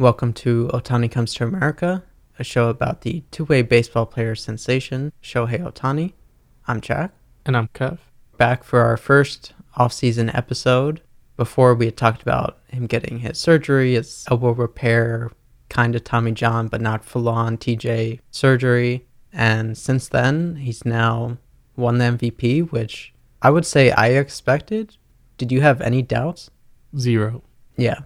Welcome to Ohtani Comes to America, a show about the two way baseball player sensation, Shohei Ohtani. I'm Jack. And I'm Kev. Back for our first off-season episode. Before we had talked about him getting his surgery, his elbow repair, kind of Tommy John, but not full on TJ surgery. And since then, he's now won the MVP, which I would say I expected. Did you have any doubts? Zero. Yeah.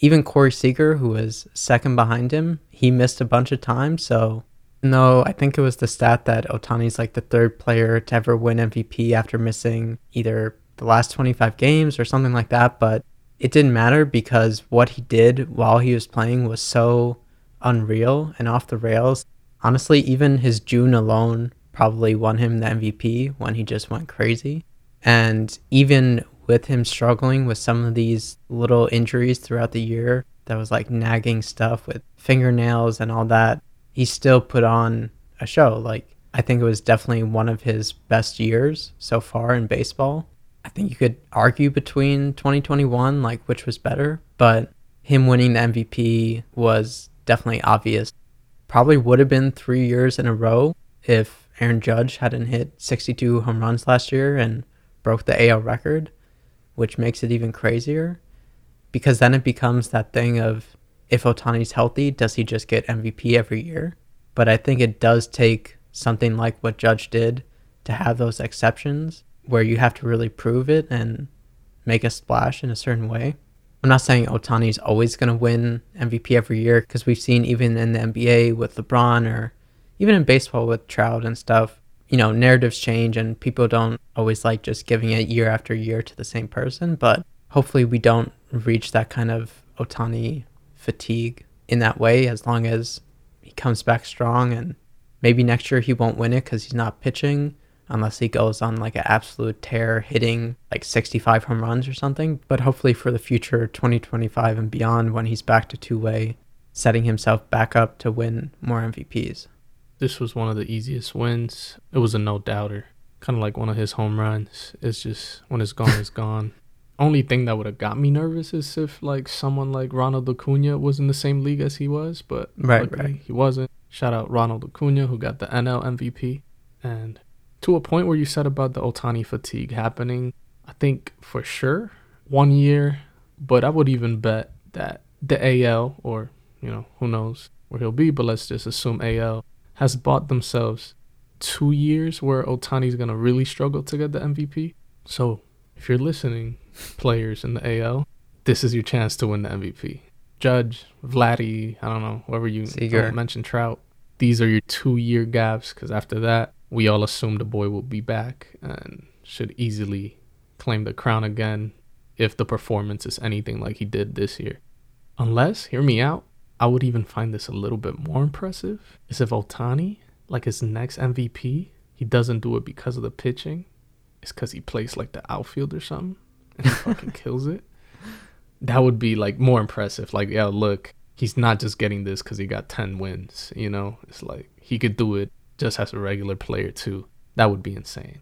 Even Corey Seager, who was second behind him, he missed a bunch of times. So, no, I think it was the stat that Ohtani's like the third player to ever win MVP after missing either the last 25 games or something like that. But it didn't matter because what he did while he was playing was so unreal and off the rails. Honestly, even his June alone probably won him the MVP when he just went crazy. And even with him struggling with some of these little injuries throughout the year that was like nagging stuff with fingernails and all that, he still put on a show. Like, I think it was definitely one of his best years so far in baseball. I think you could argue between 2021, like which was better, but him winning the MVP was definitely obvious. Probably would have been three years in a row if Aaron Judge hadn't hit 62 home runs last year and broke the AL record which makes it even crazier because then it becomes that thing of if Ohtani's healthy, does he just get MVP every year? But I think it does take something like what Judge did to have those exceptions where you have to really prove it and make a splash in a certain way. I'm not saying Ohtani's always going to win MVP every year because we've seen even in the NBA with LeBron or even in baseball with Trout and stuff, you know, narratives change and people don't always like just giving it year after year to the same person. But hopefully, we don't reach that kind of Ohtani fatigue in that way as long as he comes back strong. And maybe next year he won't win it because he's not pitching unless he goes on like an absolute tear hitting like 65 home runs or something. But hopefully, for the future, 2025 and beyond, when he's back to two way, setting himself back up to win more MVPs. This was one of the easiest wins. It was a no doubter. Kind of like one of his home runs. It's just when it's gone, it's gone. Only thing that would have got me nervous is if like someone like Ronald Acuna was in the same league as he was, but right, right. he wasn't. Shout out Ronald Acuna who got the NL MVP. And to a point where you said about the Ohtani fatigue happening, I think for sure one year, but I would even bet that the AL or you know who knows where he'll be, but let's just assume AL has bought themselves two years where Ohtani's gonna really struggle to get the MVP. So if you're listening, players in the AL, this is your chance to win the MVP. Judge, Vladdy, I don't know, whoever you Seager. mention Trout. These are your two year gaps because after that, we all assume the boy will be back and should easily claim the crown again if the performance is anything like he did this year. Unless, hear me out, I would even find this a little bit more impressive is if Ohtani, like his next MVP, he doesn't do it because of the pitching. It's because he plays like the outfield or something and he fucking kills it. That would be like more impressive. Like, yeah, look, he's not just getting this because he got 10 wins, you know? It's like he could do it just as a regular player too. That would be insane.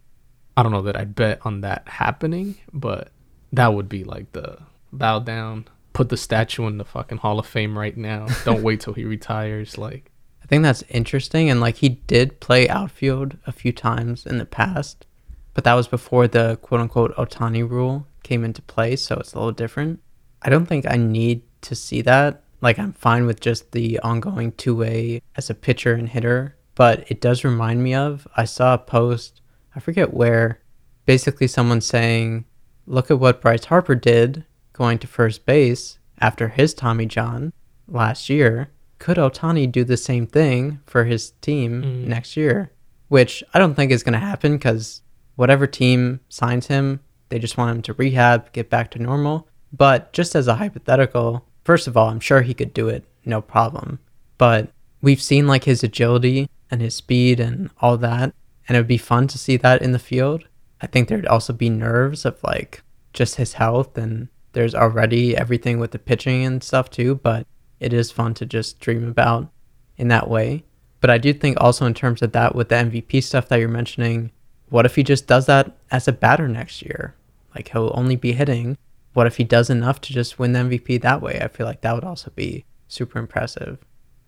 I don't know that I'd bet on that happening, but that would be like the bow down put the statue in the fucking Hall of Fame right now. Don't wait till he retires. Like, I think that's interesting. And like, he did play outfield a few times in the past, but that was before the quote unquote Ohtani rule came into play. So it's a little different. I don't think I need to see that. Like, I'm fine with just the ongoing two way as a pitcher and hitter. But it does remind me of, I saw a post, I forget where, basically someone saying, look at what Bryce Harper did going to first base after his Tommy John last year, could Ohtani do the same thing for his team mm. next year? Which I don't think is going to happen because whatever team signs him, they just want him to rehab, get back to normal. But just as a hypothetical, first of all, I'm sure he could do it, no problem. But we've seen like his agility and his speed and all that, and it would be fun to see that in the field. I think there'd also be nerves of like just his health and there's already everything with the pitching and stuff too, but it is fun to just dream about in that way. But I do think also in terms of that with the MVP stuff that you're mentioning, what if he just does that as a batter next year? Like he'll only be hitting. What if he does enough to just win the MVP that way? I feel like that would also be super impressive.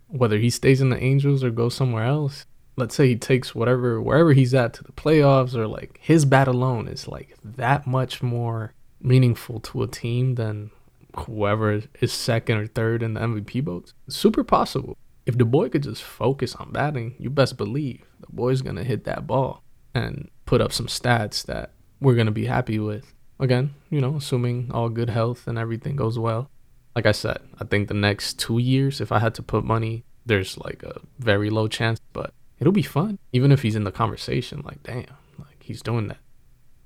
Whether he stays in the Angels or goes somewhere else, let's say he takes whatever wherever he's at to the playoffs or like his bat alone is like that much more meaningful to a team than whoever is second or third in the MVP votes. Super possible. If the boy could just focus on batting, you best believe the boy's gonna hit that ball and put up some stats that we're gonna be happy with. Again, you know, assuming all good health and everything goes well. Like I said, I think the next two years, if I had to put money, there's like a very low chance, but it'll be fun. Even if he's in the conversation, like, damn, like he's doing that.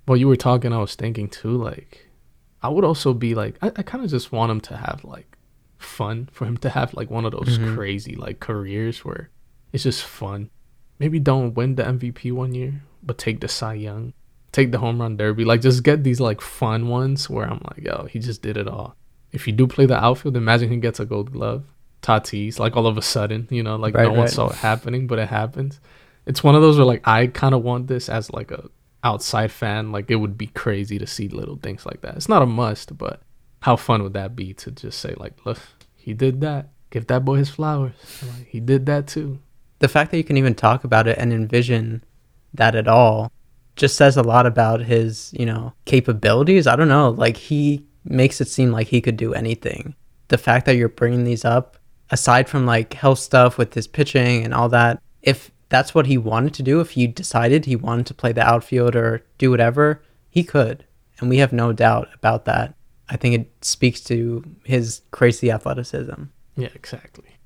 While you were talking, I was thinking too, like, I would also be like, I, I kind of just want him to have like fun for him to have like one of those mm-hmm. crazy like careers where it's just fun. Maybe don't win the MVP one year, but take the Cy Young, take the home run derby. Like just get these like fun ones where I'm like, yo, he just did it all. If you do play the outfield, imagine he gets a gold glove. Tatis, like all of a sudden, you know, like right, no right. one saw it happening, but it happens. It's one of those where like I kind of want this as like a outside fan. Like it would be crazy to see little things like that. It's not a must, but how fun would that be to just say like, look, he did that. Give that boy his flowers. Like, he did that too. The fact that you can even talk about it and envision that at all just says a lot about his, you know, capabilities. I don't know. Like he makes it seem like he could do anything. The fact that you're bringing these up aside from like health stuff with his pitching and all that, if that's what he wanted to do, if he decided he wanted to play the outfield or do whatever, he could. And we have no doubt about that. I think it speaks to his crazy athleticism. Yeah, exactly.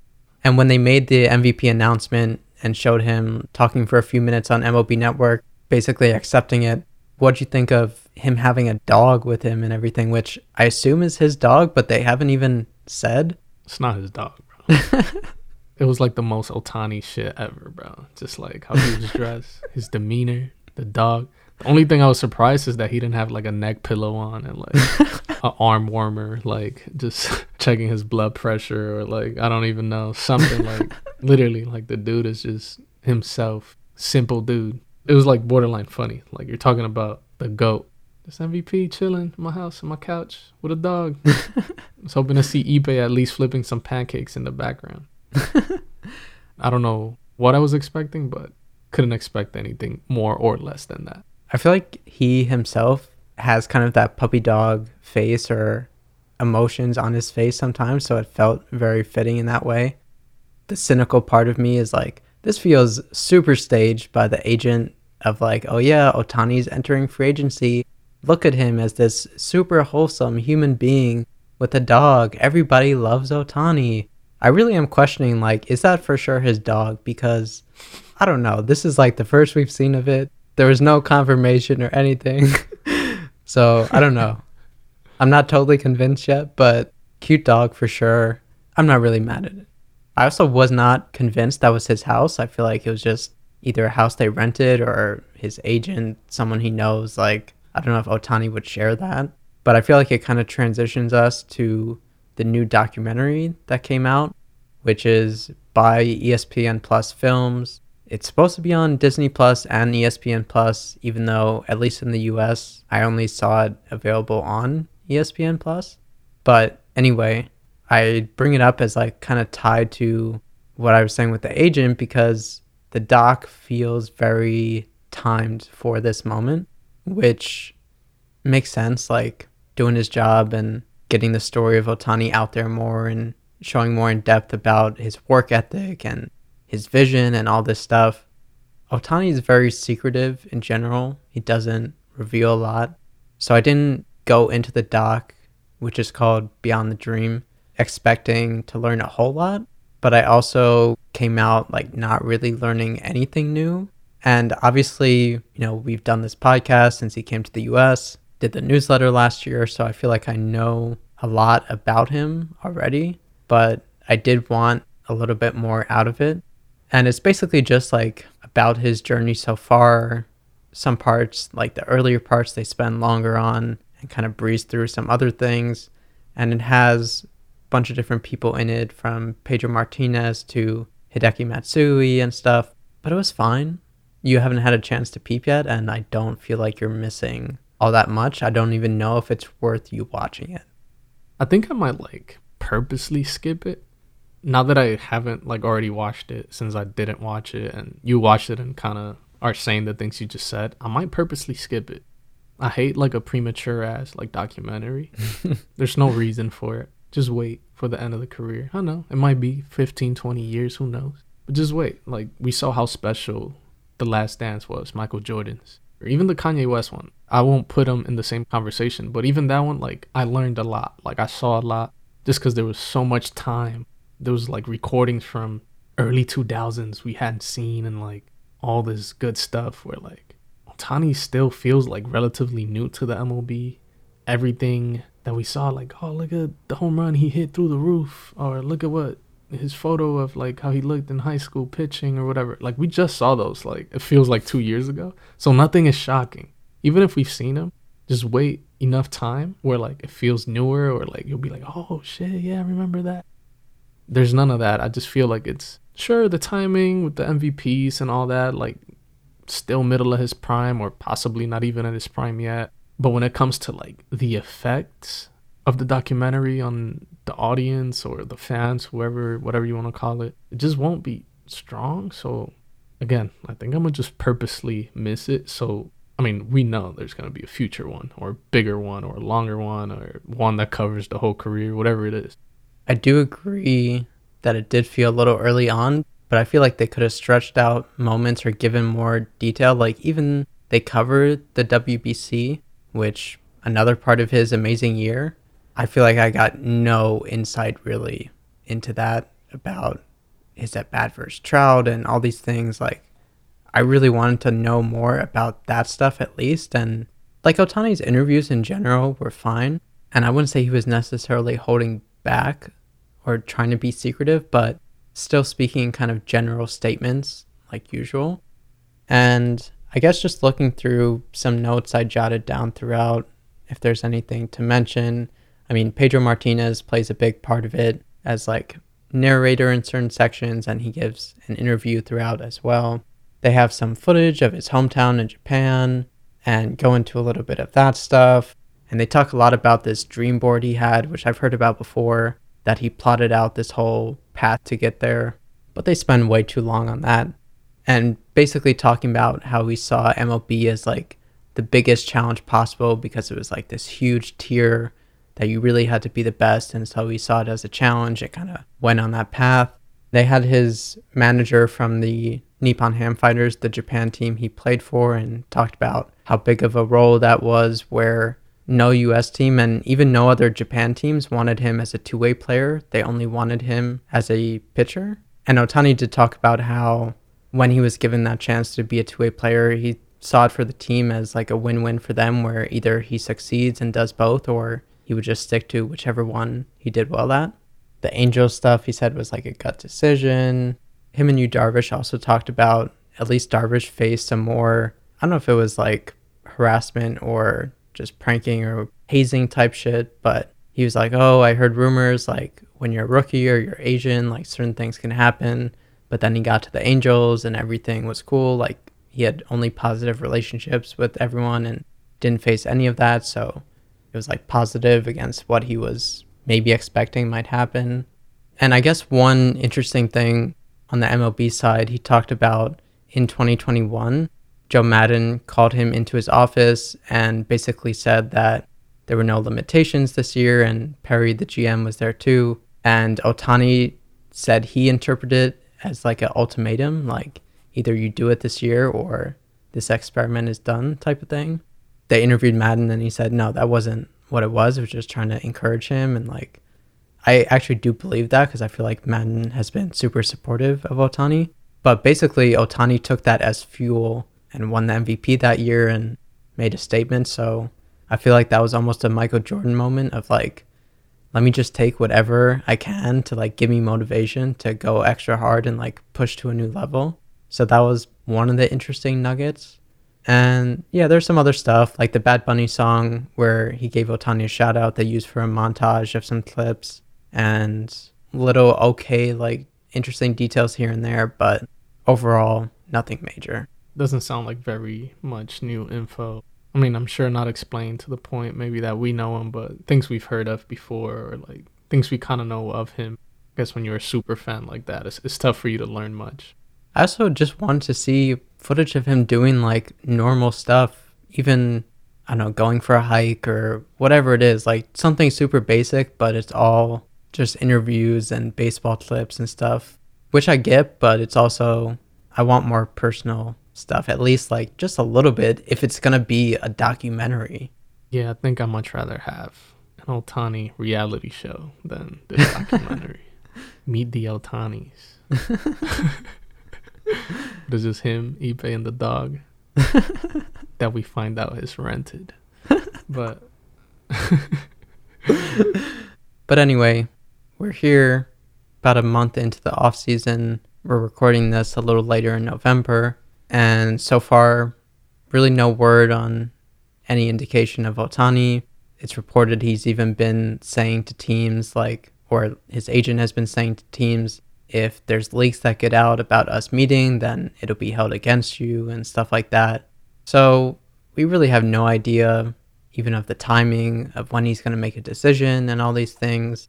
And when they made the MVP announcement and showed him talking for a few minutes on MLB Network, basically accepting it, what'd you think of him having a dog with him and everything, which I assume is his dog, but they haven't even said? It's not his dog it was like the most Ohtani shit ever, bro. Just like how he was dressed, his demeanor, the dog. The only thing I was surprised is that he didn't have like a neck pillow on and like an arm warmer, like just checking his blood pressure or like I don't even know something like literally like the dude is just himself, simple dude. It was like borderline funny. Like you're talking about the goat this MVP chilling in my house on my couch with a dog. I was hoping to see Ippei at least flipping some pancakes in the background. I don't know what I was expecting, but couldn't expect anything more or less than that. I feel like he himself has kind of that puppy dog face or emotions on his face sometimes, so it felt very fitting in that way. The cynical part of me is like, this feels super staged by the agent of like, oh yeah, Ohtani's entering free agency look at him as this super wholesome human being with a dog. Everybody loves Ohtani. I really am questioning like is that for sure his dog because I don't know. This is like the first we've seen of it. There was no confirmation or anything. so, I don't know. I'm not totally convinced yet, but cute dog for sure. I'm not really mad at it. I also was not convinced that was his house. I feel like it was just either a house they rented or his agent, someone he knows like I don't know if Ohtani would share that, but I feel like it kind of transitions us to the new documentary that came out, which is by ESPN Plus Films. It's supposed to be on Disney Plus and ESPN Plus, even though, at least in the US, I only saw it available on ESPN Plus. But anyway, I bring it up as like kind of tied to what I was saying with the agent because the doc feels very timed for this moment which makes sense. Like doing his job and getting the story of Ohtani out there more and showing more in depth about his work ethic and his vision and all this stuff. Ohtani is very secretive in general. He doesn't reveal a lot. So I didn't go into the doc, which is called Beyond the Dream, expecting to learn a whole lot. But I also came out like not really learning anything new. And obviously, you know, we've done this podcast since he came to the US, did the newsletter last year, so I feel like I know a lot about him already, but I did want a little bit more out of it. And it's basically just like about his journey so far. Some parts, like the earlier parts, they spend longer on and kind of breeze through some other things. And it has a bunch of different people in it from Pedro Martinez to Hideki Matsui and stuff. But it was fine you haven't had a chance to peep yet, and I don't feel like you're missing all that much. I don't even know if it's worth you watching it. I think I might like purposely skip it now that I haven't like already watched it since I didn't watch it and you watched it and kind of are saying the things you just said, I might purposely skip it. I hate like a premature ass like documentary. There's no reason for it. Just wait for the end of the career. I don't know it might be 15, 20 years, who knows. But just wait. Like we saw how special The Last Dance was, Michael Jordan's. Or even the Kanye West one. I won't put them in the same conversation, but even that one like I learned a lot. Like I saw a lot just cuz there was so much time. There was like recordings from early 2000s we hadn't seen and like all this good stuff where like Ohtani still feels like relatively new to the MLB. Everything that we saw, like, oh, look at the home run he hit through the roof, or look at what his photo of like how he looked in high school pitching or whatever. Like, we just saw those, like, it feels like two years ago. So nothing is shocking. Even if we've seen them, just wait enough time where like it feels newer or like you'll be like, oh shit, yeah, I remember that. There's none of that. I just feel like it's sure the timing with the MVPs and all that, like still middle of his prime or possibly not even at his prime yet. But when it comes to like the effects of the documentary on the audience or the fans, whoever, whatever you want to call it, it just won't be strong. So again, I think I'm gonna just purposely miss it. So I mean, we know there's gonna be a future one or a bigger one or a longer one or one that covers the whole career, whatever it is. I do agree that it did feel a little early on, but I feel like they could have stretched out moments or given more detail. Like even they covered the WBC, which another part of his amazing year. I feel like I got no insight really into that about his at bat versus Trout and all these things. Like I really wanted to know more about that stuff at least. And like Ohtani's interviews in general were fine. And I wouldn't say he was necessarily holding back or trying to be secretive, but still speaking in kind of general statements like usual. And I guess just looking through some notes I jotted down throughout, if there's anything to mention. I mean, Pedro Martinez plays a big part of it as like narrator in certain sections, and he gives an interview throughout as well. They have some footage of his hometown in Japan and go into a little bit of that stuff. And they talk a lot about this dream board he had, which I've heard about before, that he plotted out this whole path to get there, but they spend way too long on that. And basically talking about how we saw MLB as like the biggest challenge possible because it was like this huge tier that you really had to be the best. And so we saw it as a challenge. It kind of went on that path. They had his manager from the Nippon Ham Fighters, the Japan team he played for, and talked about how big of a role that was where no US team and even no other Japan teams wanted him as a two way player. They only wanted him as a pitcher. And Ohtani did talk about how when he was given that chance to be a two way player, he saw it for the team as like a win win for them, where either he succeeds and does both, or he would just stick to whichever one he did well at. The Angels stuff he said was like a gut decision. Him and Yu Darvish also talked about at least Darvish faced some more, I don't know if it was like harassment or just pranking or hazing type shit. But he was like, oh, I heard rumors like when you're a rookie or you're Asian, like certain things can happen. But then he got to the Angels and everything was cool. Like he had only positive relationships with everyone and didn't face any of that. So it was like positive against what he was maybe expecting might happen. And I guess one interesting thing on the MLB side, he talked about in 2021 Joe Maddon called him into his office and basically said that there were no limitations this year, and Perry, the GM, was there too. And Ohtani said he interpreted it as like an ultimatum, like either you do it this year or this experiment is done type of thing. They interviewed Maddon and he said, no, that wasn't what it was. It was just trying to encourage him. And like, I actually do believe that because I feel like Maddon has been super supportive of Ohtani. But basically, Ohtani took that as fuel and won the MVP that year and made a statement. So I feel like that was almost a Michael Jordan moment of like, let me just take whatever I can to like give me motivation to go extra hard and like push to a new level. So that was one of the interesting nuggets. And yeah, there's some other stuff like the Bad Bunny song where he gave Ohtani a shout out they used for a montage of some clips and little okay, like interesting details here and there, but overall, nothing major doesn't sound like very much new info. I mean, I'm sure not explained to the point maybe that we know him, but things we've heard of before or like things we kind of know of him. I guess when you're a super fan like that, it's, it's tough for you to learn much. I also just want to see footage of him doing like normal stuff, even I don't know, going for a hike or whatever it is, like something super basic, but it's all just interviews and baseball clips and stuff, which I get, but it's also I want more personal stuff, at least like just a little bit if it's gonna be a documentary. Yeah, I think I'd much rather have an Ohtani reality show than this documentary. Meet the Ohtanis. this is him, Ippei, and the dog that we find out is rented. But But anyway, we're here about a month into the off season. We're recording this a little later in November, and so far, really no word on any indication of Ohtani. It's reported he's even been saying to teams like, or his agent has been saying to teams, if there's leaks that get out about us meeting, then it'll be held against you and stuff like that. So we really have no idea even of the timing of when he's going to make a decision and all these things.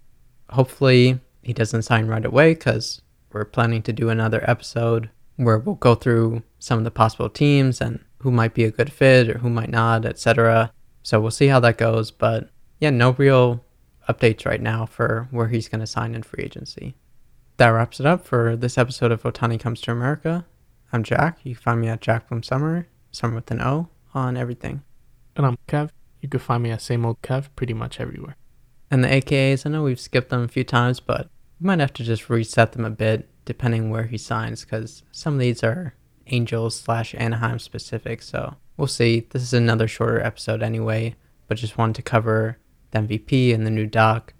Hopefully, he doesn't sign right away because we're planning to do another episode where we'll go through some of the possible teams and who might be a good fit or who might not, etc. So we'll see how that goes. But yeah, no real updates right now for where he's going to sign in free agency. That wraps it up for this episode of Ohtani Comes to America. I'm Jack. You can find me at Jack from Summer, Summer with an O, on everything. and I'm Kev. You can find me at same old Kev pretty much everywhere. And the AKAs, I know we've skipped them a few times, but we might have to just reset them a bit depending where he signs because some of these are Angels slash Anaheim specific. So we'll see. This is another shorter episode anyway, but just wanted to cover the MVP and the new doc.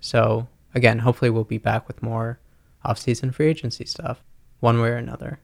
So again, hopefully we'll be back with more off-season free agency stuff, one way or another.